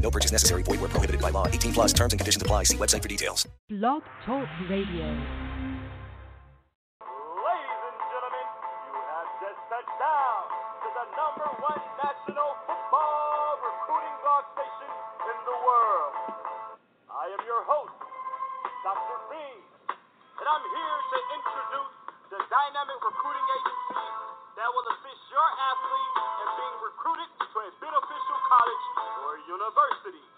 No purchase necessary. Void where prohibited by law. 18 plus terms and conditions apply. See website for details. Blog Talk Radio. Ladies and gentlemen, you have just touched down to the number one national football recruiting blog station in the world. I am your host, Dr. Bean, and I'm here to introduce the dynamic recruiting agency that will assist your athlete in being recruited to a beneficial college or university,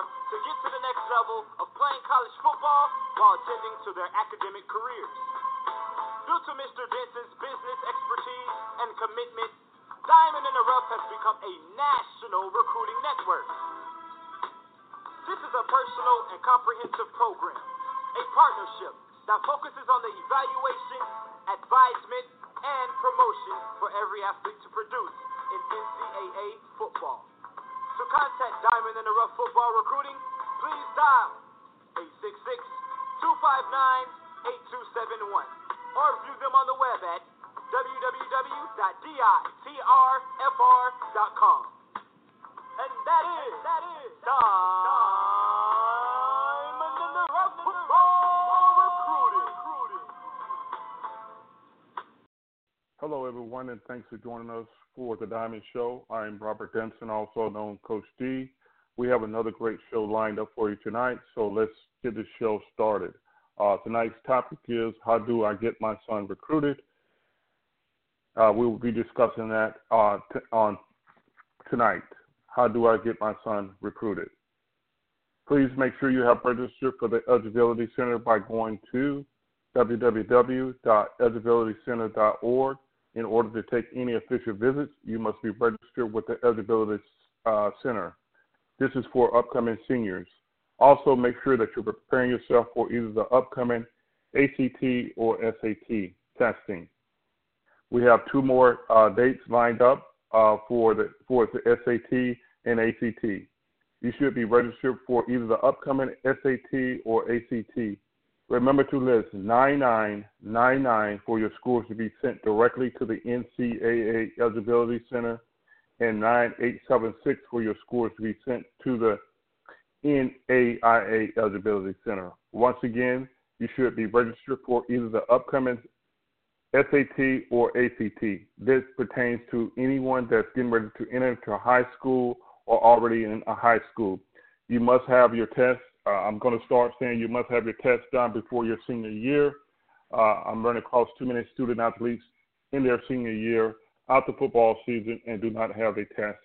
2004 to get to the next level of playing college football while attending to their academic careers. Due to Mr. Denson's business expertise and commitment, Diamond in the Rough has become a national recruiting network. This is a personal and comprehensive program, a partnership that focuses on the evaluation, advisement, and promotion for every athlete to produce in NCAA football. To contact Diamond in the Rough Football Recruiting, please dial 866-259-8271 or view them on the web at www.ditrfr.com. And that is, that is Diamond Hello, everyone, and thanks for joining us for the Diamond Show. I'm Robert Denson, also known Coach D. We have another great show lined up for you tonight, so let's get the show started. Uh, tonight's topic is How Do I Get My Son Recruited? Uh, we will be discussing that uh, t- on tonight. How do I get my son recruited? Please make sure you have registered for the Eligibility Center by going to www.eligibilitycenter.org. In order to take any official visits, you must be registered with the Eligibility uh, Center. This is for upcoming seniors. Also, make sure that you're preparing yourself for either the upcoming ACT or SAT testing. We have two more uh, dates lined up uh, for the for the SAT and ACT. You should be registered for either the upcoming SAT or ACT. Remember to list 9999 for your scores to be sent directly to the NCAA Eligibility Center and 9876 for your scores to be sent to the NAIA Eligibility Center. Once again, you should be registered for either the upcoming SAT or ACT. This pertains to anyone that's getting ready to enter into high school or already in a high school. You must have your test. Uh, I'm going to start saying you must have your test done before your senior year. Uh, I'm running across too many student athletes in their senior year out the football season and do not have a test.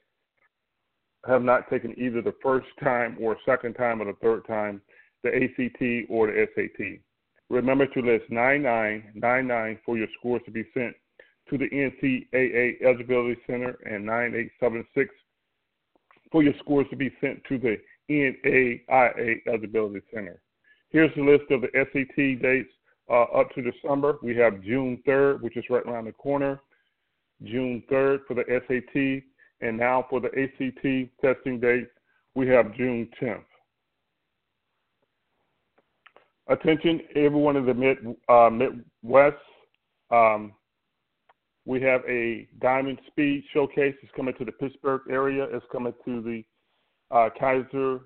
Have not taken either the first time or second time or the third time the ACT or the SAT. Remember to list 9999 for your scores to be sent to the NCAA Eligibility Center and 9876 for your scores to be sent to the NAIA Eligibility Center. Here's the list of the SAT dates uh, up to December. We have June 3rd, which is right around the corner, June 3rd for the SAT, and now for the ACT testing date, we have June 10th. Attention, everyone in the Mid, uh, Midwest. Um, We have a Diamond Speed Showcase. It's coming to the Pittsburgh area. It's coming to the uh, Kaiser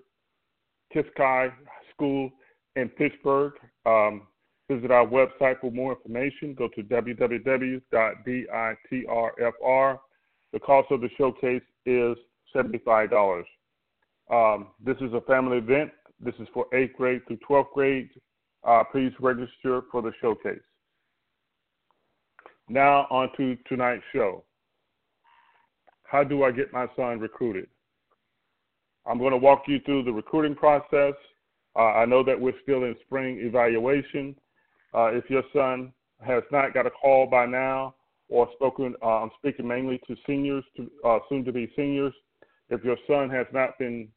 Kiski School in Pittsburgh. Um, visit our website for more information. Go to www.ditrfr. The cost of the showcase is $75. Um, this is a family event. This is for 8th grade through 12th grade. Uh, please register for the showcase. Now, on to tonight's show. How do I get my son recruited? I'm going to walk you through the recruiting process. Uh, I know that we're still in spring evaluation. Uh, if your son has not got a call by now or spoken, uh, I'm speaking mainly to seniors, to, uh, soon to be seniors. If your son has not been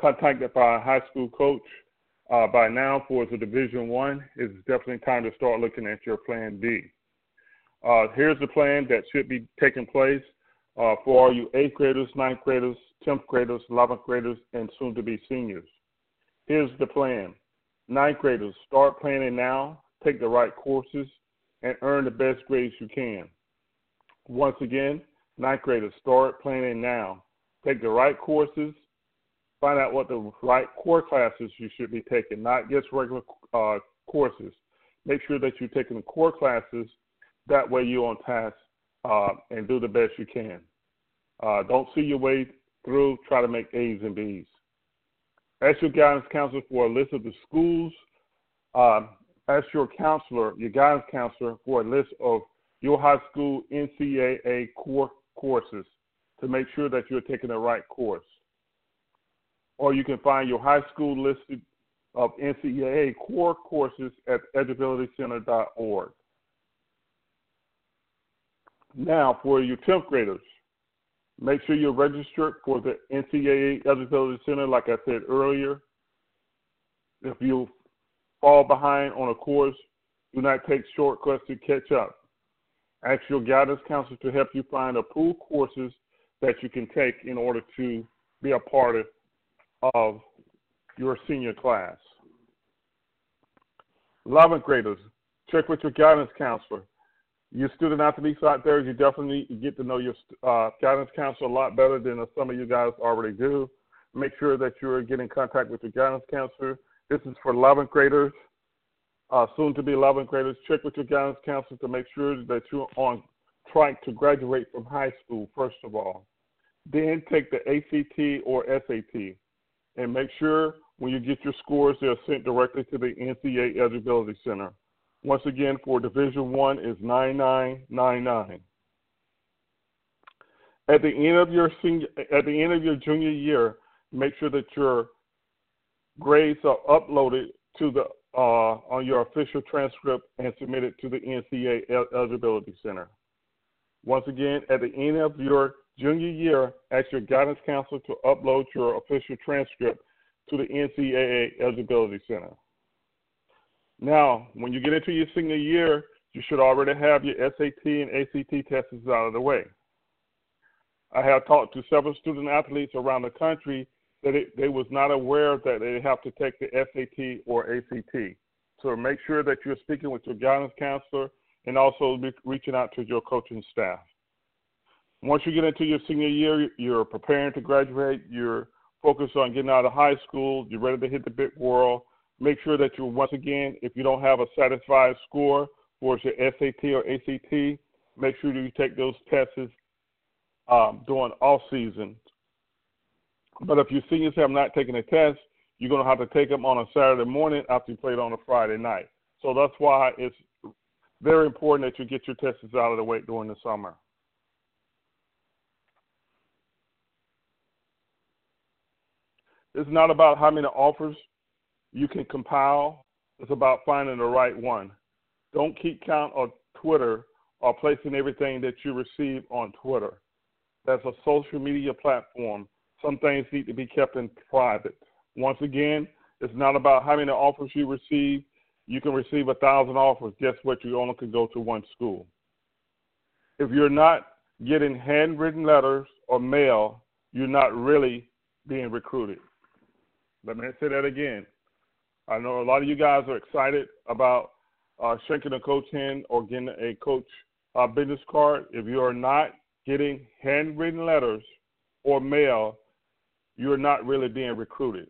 contacted by a high school coach uh, by now for the Division One, it's definitely time to start looking at your Plan B. Uh, here's the plan that should be taking place uh, for all you eighth graders, ninth graders, tenth graders, eleventh graders, and soon to be seniors. Here's the plan: ninth graders, start planning now, take the right courses, and earn the best grades you can. Once again, ninth graders, start planning now, take the right courses, find out what the right core classes you should be taking, not just regular uh, courses. Make sure that you're taking the core classes. That way, you're on task uh, and do the best you can. Uh, don't see your way through. Try to make A's and B's. Ask your guidance counselor for a list of the schools. Uh, ask your counselor, your guidance counselor, for a list of your high school NCAA core courses to make sure that you're taking the right course or you can find your high school listed of NCAA core courses at eligibilitycenter.org. Now, for your 10th graders, make sure you're registered for the NCAA Eligibility Center, like I said earlier. If you fall behind on a course, do not take shortcuts to catch up. Ask your guidance counselor to help you find approved courses that you can take in order to be a part of of your senior class. 11th graders, check with your guidance counselor. Your student athletes out there, you definitely get to know your uh, guidance counselor a lot better than some of you guys already do. Make sure that you're getting in contact with your guidance counselor. This is for 11th graders, uh, soon to be 11th graders. Check with your guidance counselor to make sure that you're on track to graduate from high school, first of all. Then take the ACT or SAT and make sure when you get your scores, they're sent directly to the NCAA Eligibility Center. Once again, for Division One is 9999. At the end of your senior, at the end of your junior year, make sure that your grades are uploaded to the uh, on your official transcript and submitted to the NCAA Eligibility Center. Once again, at the end of your junior year, ask your guidance counselor to upload your official transcript to the NCAA Eligibility Center. Now, when you get into your senior year, you should already have your SAT and ACT tests out of the way. I have talked to several student athletes around the country that it, they was not aware that they have to take the SAT or ACT. So make sure that you're speaking with your guidance counselor and also reaching out to your coaching staff once you get into your senior year, you're preparing to graduate, you're focused on getting out of high school, you're ready to hit the big world. Make sure that you, once again, if you don't have a satisfied score for your SAT or ACT, make sure that you take those tests um, during off season. But if your seniors have not taken a test, you're going to have to take them on a Saturday morning after you played on a Friday night. So that's why it's very important that you get your tests out of the way during the summer. It's not about how many offers you can compile. It's about finding the right one. Don't keep count on Twitter or placing everything that you receive on Twitter. That's a social media platform. Some things need to be kept in private. Once again, it's not about how many offers you receive. You can receive a thousand offers. Guess what? You only can go to one school. If you're not getting handwritten letters or mail, you're not really being recruited. Let me say that again. I know a lot of you guys are excited about uh, shanking a coach in or getting a coach uh, business card, if you are not getting handwritten letters or mail, you're not really being recruited.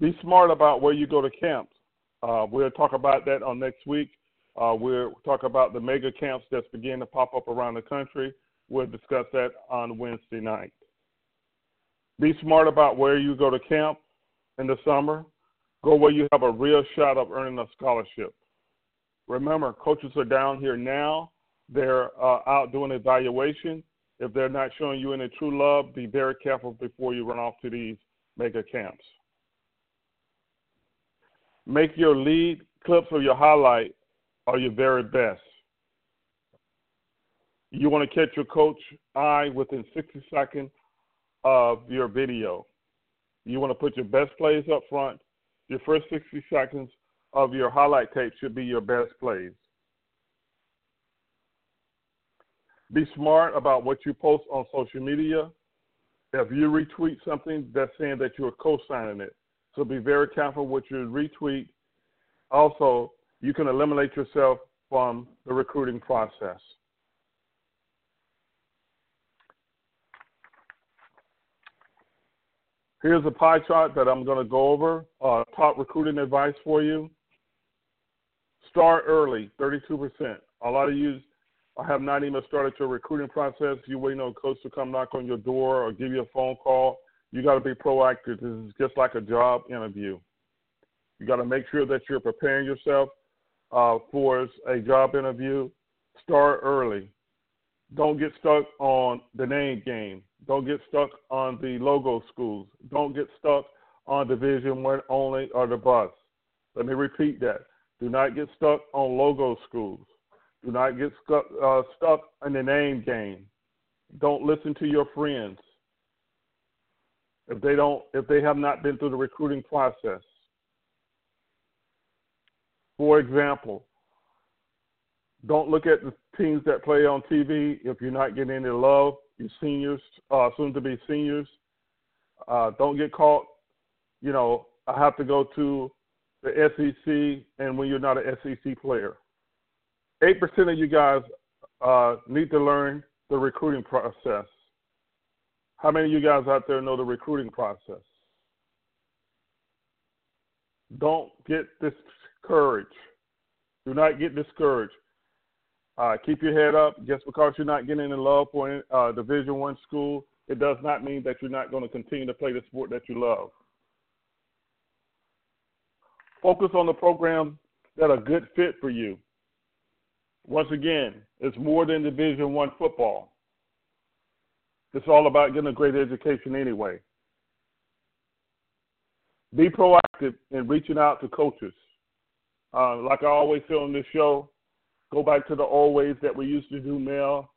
Be smart about where you go to camps. Uh, we'll talk about that on next week. Uh, we'll talk about the mega camps that's beginning to pop up around the country. We'll discuss that on Wednesday night. Be smart about where you go to camp in the summer. Go where you have a real shot of earning a scholarship. Remember, coaches are down here now. They're uh, out doing evaluation. If they're not showing you any true love, be very careful before you run off to these mega camps. Make your lead clips or your highlight or your very best. You want to catch your coach eye within 60 seconds of your video. You want to put your best plays up front. Your first 60 seconds of your highlight tape should be your best plays. Be smart about what you post on social media. If you retweet something, that's saying that you're co-signing it. So be very careful what you retweet. Also, you can eliminate yourself from the recruiting process. Here's a pie chart that I'm going to go over. Uh, top recruiting advice for you. Start early, 32%. A lot of you have not even started your recruiting process. You're waiting on a coach to come knock on your door or give you a phone call. You got to be proactive. This is just like a job interview. You got to make sure that you're preparing yourself uh, for a job interview. Start early. Don't get stuck on the name game. Don't get stuck on the logo schools. Don't get stuck on Division One only or the bus. Let me repeat that. Do not get stuck on logo schools. Do not get stuck uh, stuck in the name game. Don't listen to your friends if they don't if they have not been through the recruiting process. For example, don't look at the teams that play on TV if you're not getting any love. Your seniors, uh, soon to be seniors, uh, don't get caught. You know, I have to go to the SEC, and when you're not an SEC player, eight percent of you guys uh, need to learn the recruiting process. How many of you guys out there know the recruiting process? Don't get discouraged. Do not get discouraged. Uh, keep your head up. Just because you're not getting in love for uh, Division One school, it does not mean that you're not going to continue to play the sport that you love. Focus on the programs that are good fit for you. Once again, it's more than Division One football. It's all about getting a great education anyway. Be proactive in reaching out to coaches. Uh, like I always say on this show, Go back to the old ways that we used to do mail.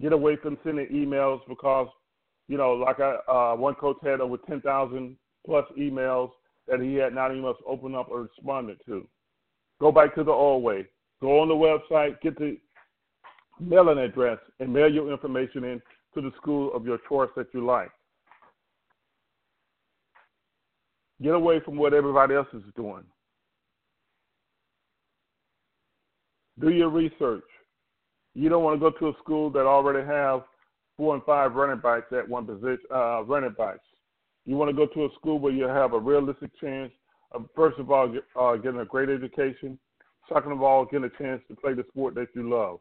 Get away from sending emails because, you know, like I, uh, one coach had over 10,000 plus emails that he had not even opened up or responded to. Go back to the old way. Go on the website, get the mailing address, and mail your information in to the school of your choice that you like. Get away from what everybody else is doing. Do your research. You don't want to go to a school that already have four and five running backs at one position, uh, running backs. You want to go to a school where you have a realistic chance of, first of all, uh, getting a great education. Second of all, getting a chance to play the sport that you love.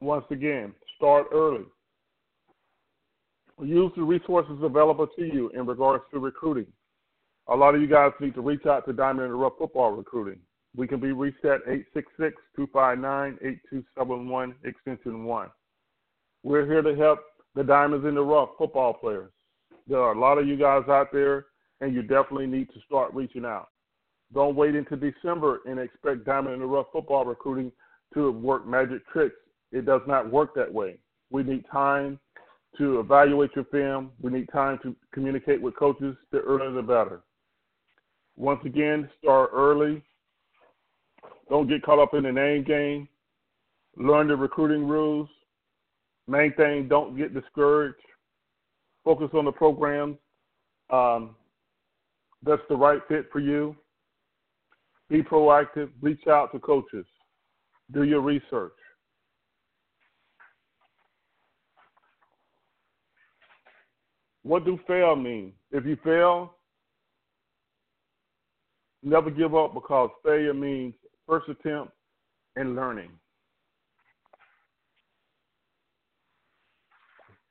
Once again, start early. Use the resources available to you in regards to recruiting. A lot of you guys need to reach out to Diamond in the Rough Football Recruiting. We can be reached at 866-259-8271, extension 1. We're here to help the Diamonds in the Rough football players. There are a lot of you guys out there, and you definitely need to start reaching out. Don't wait until December and expect Diamond in the Rough football recruiting to work magic tricks. It does not work that way. We need time to evaluate your film. We need time to communicate with coaches. The earlier the better. Once again, start early don't get caught up in the name game. Learn the recruiting rules. Main thing, don't get discouraged. Focus on the programs um, that's the right fit for you. Be proactive. Reach out to coaches. Do your research. What do fail mean? If you fail, never give up because failure means first attempt and learning.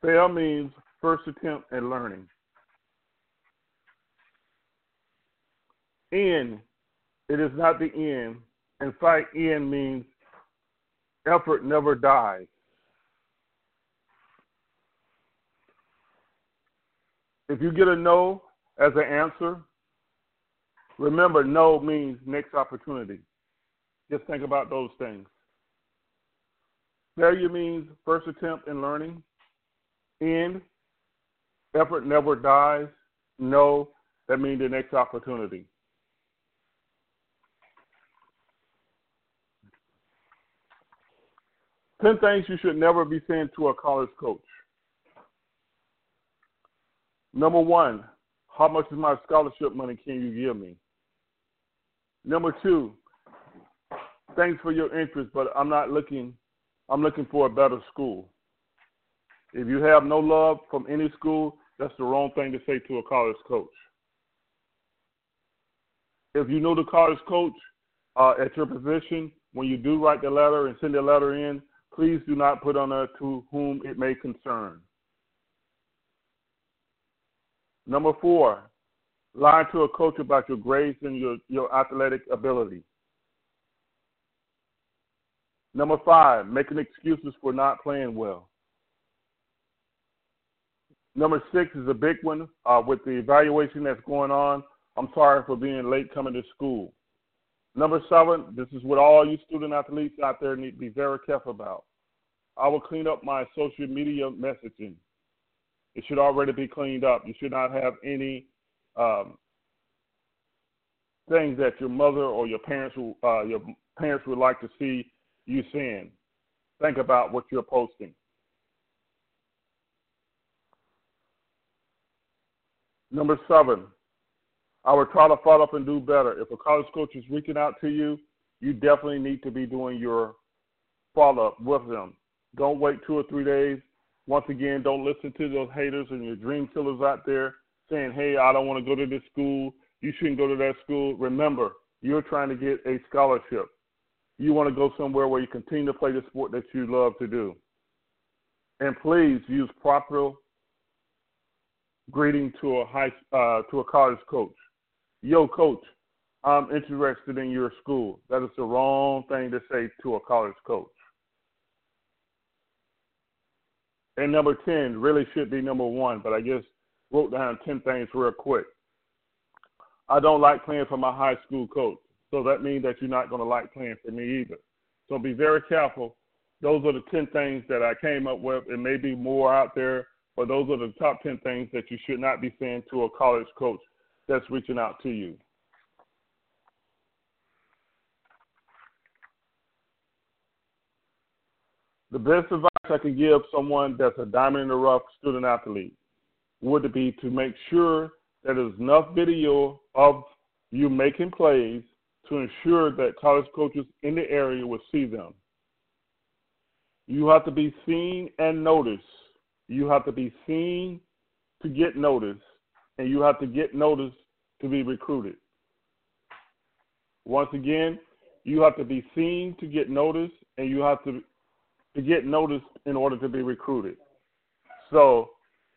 Fail means first attempt and learning. End, it is not the end. And fight end means effort never dies. If you get a no as an answer, remember no means next opportunity. Just think about those things. Failure means first attempt in learning. End, effort never dies. No, that means the next opportunity. Ten things you should never be saying to a college coach. Number one, how much is my scholarship money can you give me? Number two, thanks for your interest, but I'm not looking I'm looking for a better school. If you have no love from any school, that's the wrong thing to say to a college coach. If you know the college coach uh, at your position, when you do write the letter and send the letter in, please do not put on a to whom it may concern. Number four, lie to a coach about your grades and your, your athletic ability. Number five, making excuses for not playing well. Number six is a big one uh, with the evaluation that's going on. I'm sorry for being late coming to school. Number seven, this is what all you student athletes out there need to be very careful about. I will clean up my social media messaging. It should already be cleaned up. You should not have any um, things that your mother or your parents uh, your parents would like to see you saying. Think about what you're posting. Number seven, I would try to follow up and do better. If a college coach is reaching out to you, you definitely need to be doing your follow up with them. Don't wait two or three days. Once again, don't listen to those haters and your dream killers out there saying, hey, I don't want to go to this school. You shouldn't go to that school. Remember, you're trying to get a scholarship. You want to go somewhere where you continue to play the sport that you love to do. And please use proper greeting to a high uh, to a college coach. Yo, coach, I'm interested in your school. That is the wrong thing to say to a college coach. And number 10 really should be number one, but I just wrote down 10 things real quick. I don't like playing for my high school coach. So that means that you're not going to like playing for me either. So be very careful. Those are the 10 things that I came up with. It may be more out there, but those are the top 10 things that you should not be saying to a college coach that's reaching out to you. The best advice I can give someone that's a diamond in the rough student athlete would be to make sure that there's enough video of you making plays to ensure that college coaches in the area will see them. You have to be seen and noticed. You have to be seen to get noticed, and you have to get noticed to be recruited. Once again, you have to be seen to get noticed, and you have to to get noticed in order to be recruited. So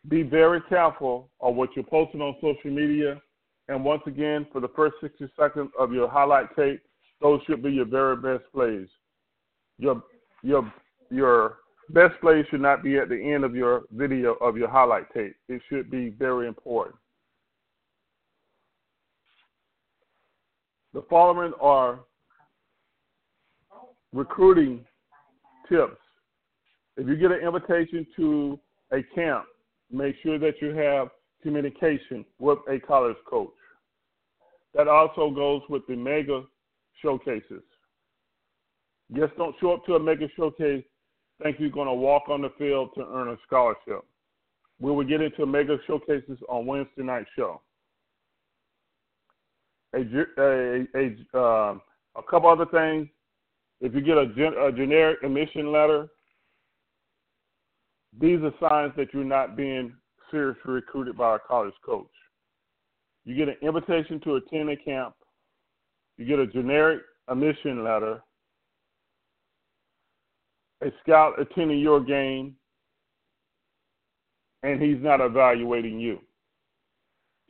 be very careful of what you're posting on social media. And once again, for the first 60 seconds of your highlight tape, those should be your very best plays. Your your your best plays should not be at the end of your video of your highlight tape. It should be very important. The following are recruiting tips if you get an invitation to a camp, make sure that you have communication with a college coach. That also goes with the mega showcases. Just don't show up to a mega showcase think you're going to walk on the field to earn a scholarship. We will get into mega showcases on Wednesday night show. A, a, a, uh, a couple other things if you get a, gen, a generic admission letter, these are signs that you're not being seriously recruited by a college coach. You get an invitation to attend a camp, you get a generic admission letter, a scout attending your game, and he's not evaluating you.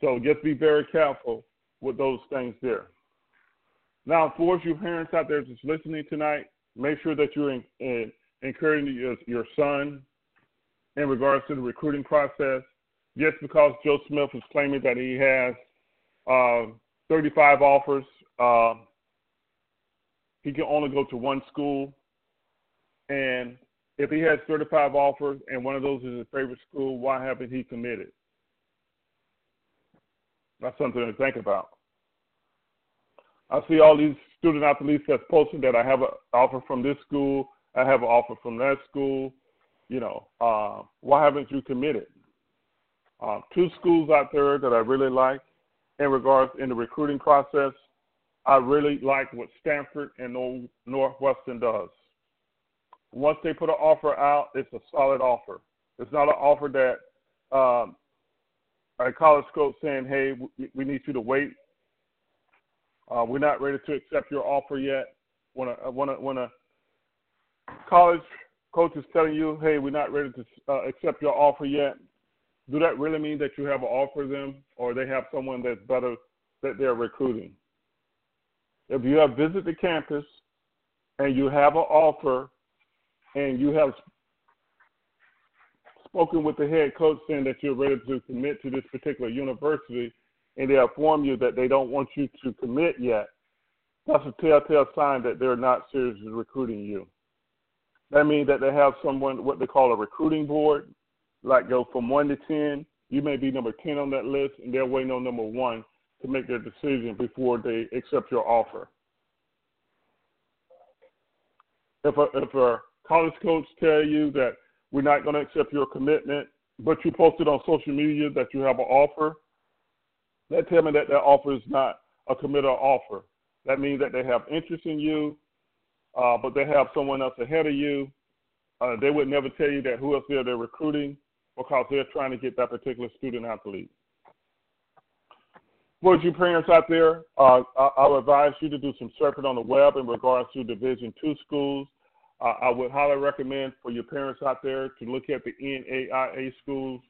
So just be very careful with those things there. Now, for you parents out there just listening tonight, make sure that you're in, in, encouraging your, your son in regards to the recruiting process. Just because Joe Smith is claiming that he has uh, 35 offers, uh, he can only go to one school. And if he has 35 offers and one of those is his favorite school, why haven't he committed? That's something to think about. I see all these student athletes that's posting that I have an offer from this school, I have an offer from that school. You know, uh, why haven't you committed? Uh, two schools out there that I really like in regards in the recruiting process. I really like what Stanford and Northwestern does. Once they put an offer out, it's a solid offer. It's not an offer that um, a college coach saying, "Hey, we, need you to wait. Uh, we're not ready to accept your offer yet." When a when a when a college coach is telling you, "Hey, we're not ready to uh, accept your offer yet," do that really mean that you have an offer them, or they have someone that's better that they're recruiting? If you have visited the campus and you have an offer, and you have spoken with the head coach saying that you're ready to commit to this particular university, and they inform you that they don't want you to commit yet, that's a telltale sign that they're not seriously recruiting you. That means that they have someone, what they call a recruiting board, like go from one to 10. You may be number 10 on that list, and they're waiting on number one to make their decision before they accept your offer. If a, if a college coach tell you that we're not going to accept your commitment, but you posted on social media that you have an offer, that tell me that that offer is not a committed offer. That means that they have interest in you, uh, but they have someone else ahead of you. Uh, they would never tell you that who else they're, recruiting because they're trying to get that particular student athlete. For you parents out there, uh, I, I advise you to do some surfing on the web in regards to Division two schools uh, I would highly recommend for your parents out there to look at the NAIA schools.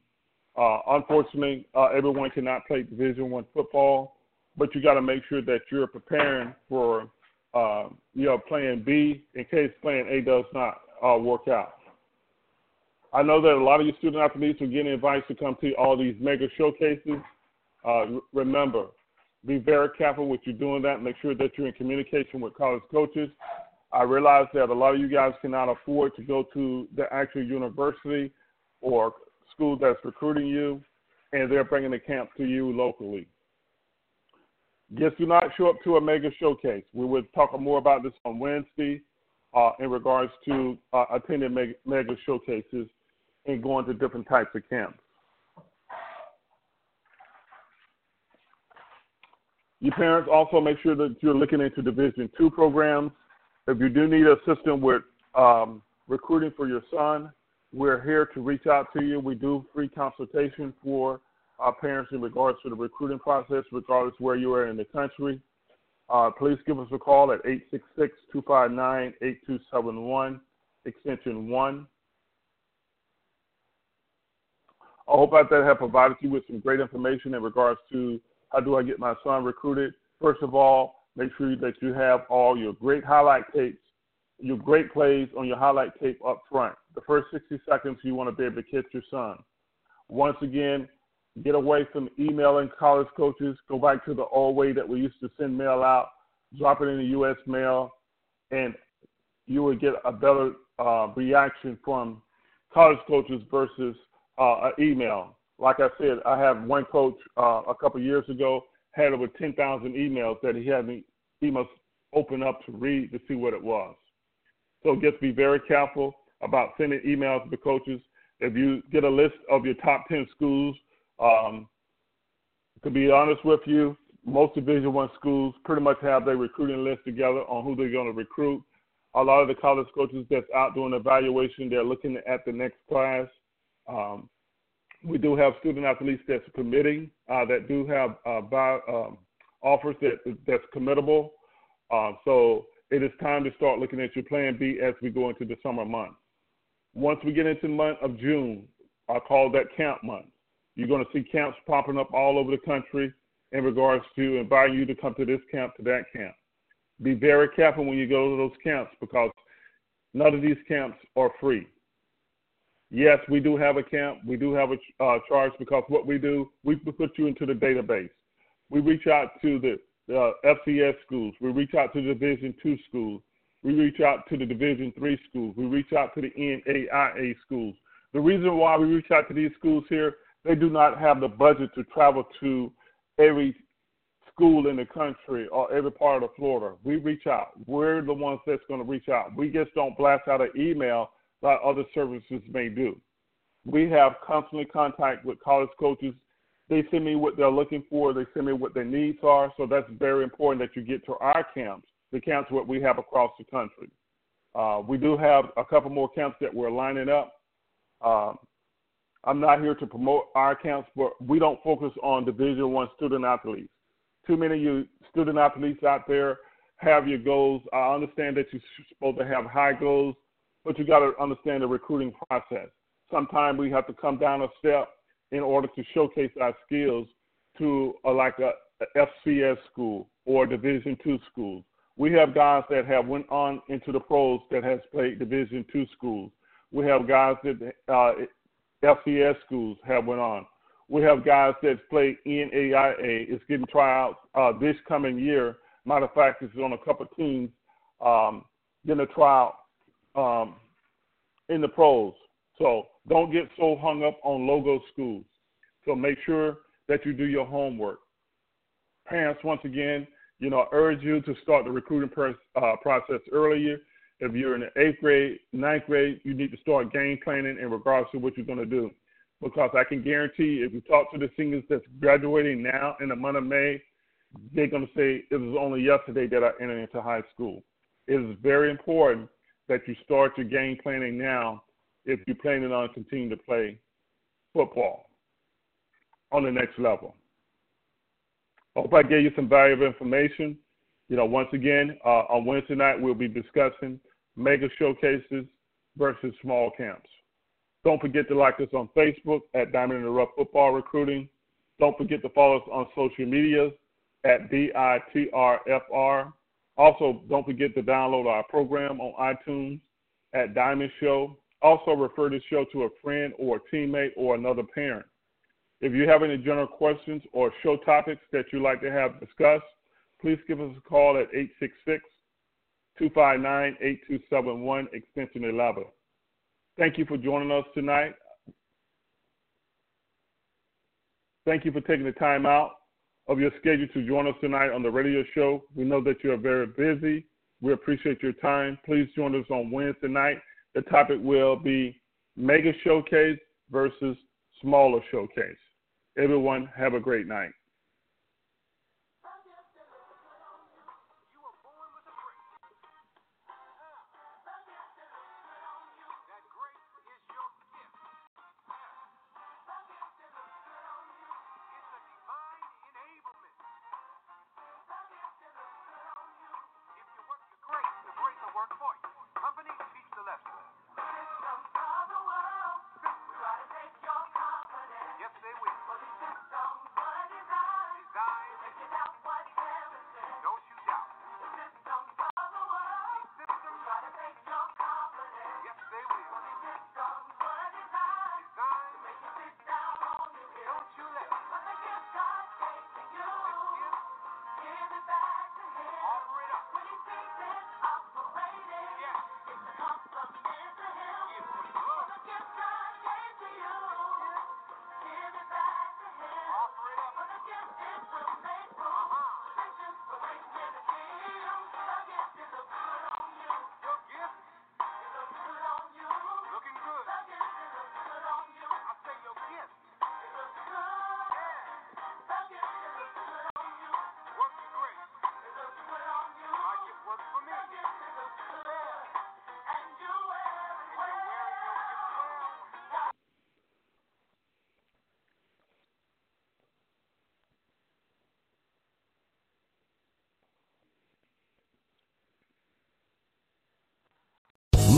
Uh, unfortunately, uh, everyone cannot play Division One football, but you got to make sure that you're preparing for uh, you know Plan B in case Plan A does not uh, work out. I know that a lot of your student athletes are getting invited to come to all these mega showcases. Uh, remember, be very careful with you doing that. Make sure that you're in communication with college coaches I realize that a lot of you guys cannot afford to go to the actual university or school that's recruiting you, and they're bringing the camp to you locally. Just do not show up to a mega showcase. We will talk more about this on Wednesday uh, in regards to uh, attending mega, mega showcases and going to different types of camps. Your parents also make sure that you're looking into Division two programs. If you do need assistance with um, recruiting for your son, we're here to reach out to you. We do free consultation for our parents in regards to the recruiting process, regardless where you are in the country. Uh, please give us a call at 866-259-8271, extension 1. I hope that have provided you with some great information in regards to how do I get my son recruited. First of all, Make sure that you have all your great highlight tapes, your great plays on your highlight tape up front. The first 60 seconds, you want to be able to catch your son. Once again, get away from emailing college coaches. Go back to the old way that we used to send mail out, drop it in the U.S. mail, and you would get a better uh, reaction from college coaches versus uh, an email. Like I said, I have one coach uh, a couple years ago had over 10,000 emails that he hadn't he must open up to read to see what it was. So just be very careful about sending emails to the coaches. If you get a list of your top 10 schools, um, to be honest with you, most Division One schools pretty much have their recruiting list together on who they're going to recruit. a lot of the college coaches that's out doing evaluation, they're looking at the next class. Um, we do have student athletes that's committing, uh, that do have uh, buy, um, offers that that's committable. Uh, so it is time to start looking at your plan B as we go into the summer months. Once we get into the month of June, I call that camp month. You're going to see camps popping up all over the country in regards to inviting you to come to this camp, to that camp. Be very careful when you go to those camps because none of these camps are free. Yes, we do have a camp. We do have a uh, charge because what we do, we put you into the database. We reach out to the uh, FCS schools. We reach out to the Division two schools. We reach out to the Division three schools. We reach out to the NAIA schools. The reason why we reach out to these schools here, they do not have the budget to travel to every school in the country or every part of Florida. We reach out. We're the ones that's going to reach out. We just don't blast out an email like other services may do. We have constantly contact with college coaches. They send me what they're looking for. They send me what their needs are. So that's very important that you get to our camps, the camps what we have across the country. Uh, we do have a couple more camps that we're lining up. Um, I'm not here to promote our camps, but we don't focus on Division One student athletes too many of you student athletes out there have your goals. I understand that you're supposed to have high goals, but you got to understand the recruiting process. Sometimes we have to come down a step in order to showcase our skills to a, like a, a FCS school or Division two schools. We have guys that have went on into the pros that has played Division two schools. We have guys that uh, FCS schools have went on. We have guys that play NAIA. It's getting tryouts uh, this coming year. Matter of fact, it's on a couple of teams um, getting a tryout um, in the pros. So don't get so hung up on logo schools. So make sure that you do your homework. Parents, once again, you know, I urge you to start the recruiting uh, process earlier. If you're in the eighth grade, ninth grade, you need to start game planning in regards to what you're going to do because I can guarantee if you talk to the seniors that's graduating now in the month of May, they're going to say it was only yesterday that I entered into high school. It is very important that you start your game planning now if you're planning on continuing to play football on the next level. I hope I gave you some valuable information. You know, once again, uh, on Wednesday night, we'll be discussing mega showcases versus small camps. Don't forget to like us on Facebook at Diamond in the Rough Football Recruiting. Don't forget to follow us on social media at DITRFR. Also, don't forget to download our program on iTunes at Diamond Show. Also, refer this show to a friend or a teammate or another parent. If you have any general questions or show topics that you'd like to have discussed, please give us a call at 866 259 8271, extension 11. Thank you for joining us tonight. Thank you for taking the time out of your schedule to join us tonight on the radio show. We know that you are very busy. We appreciate your time. Please join us on Wednesday night. The topic will be mega showcase versus smaller showcase. Everyone, have a great night.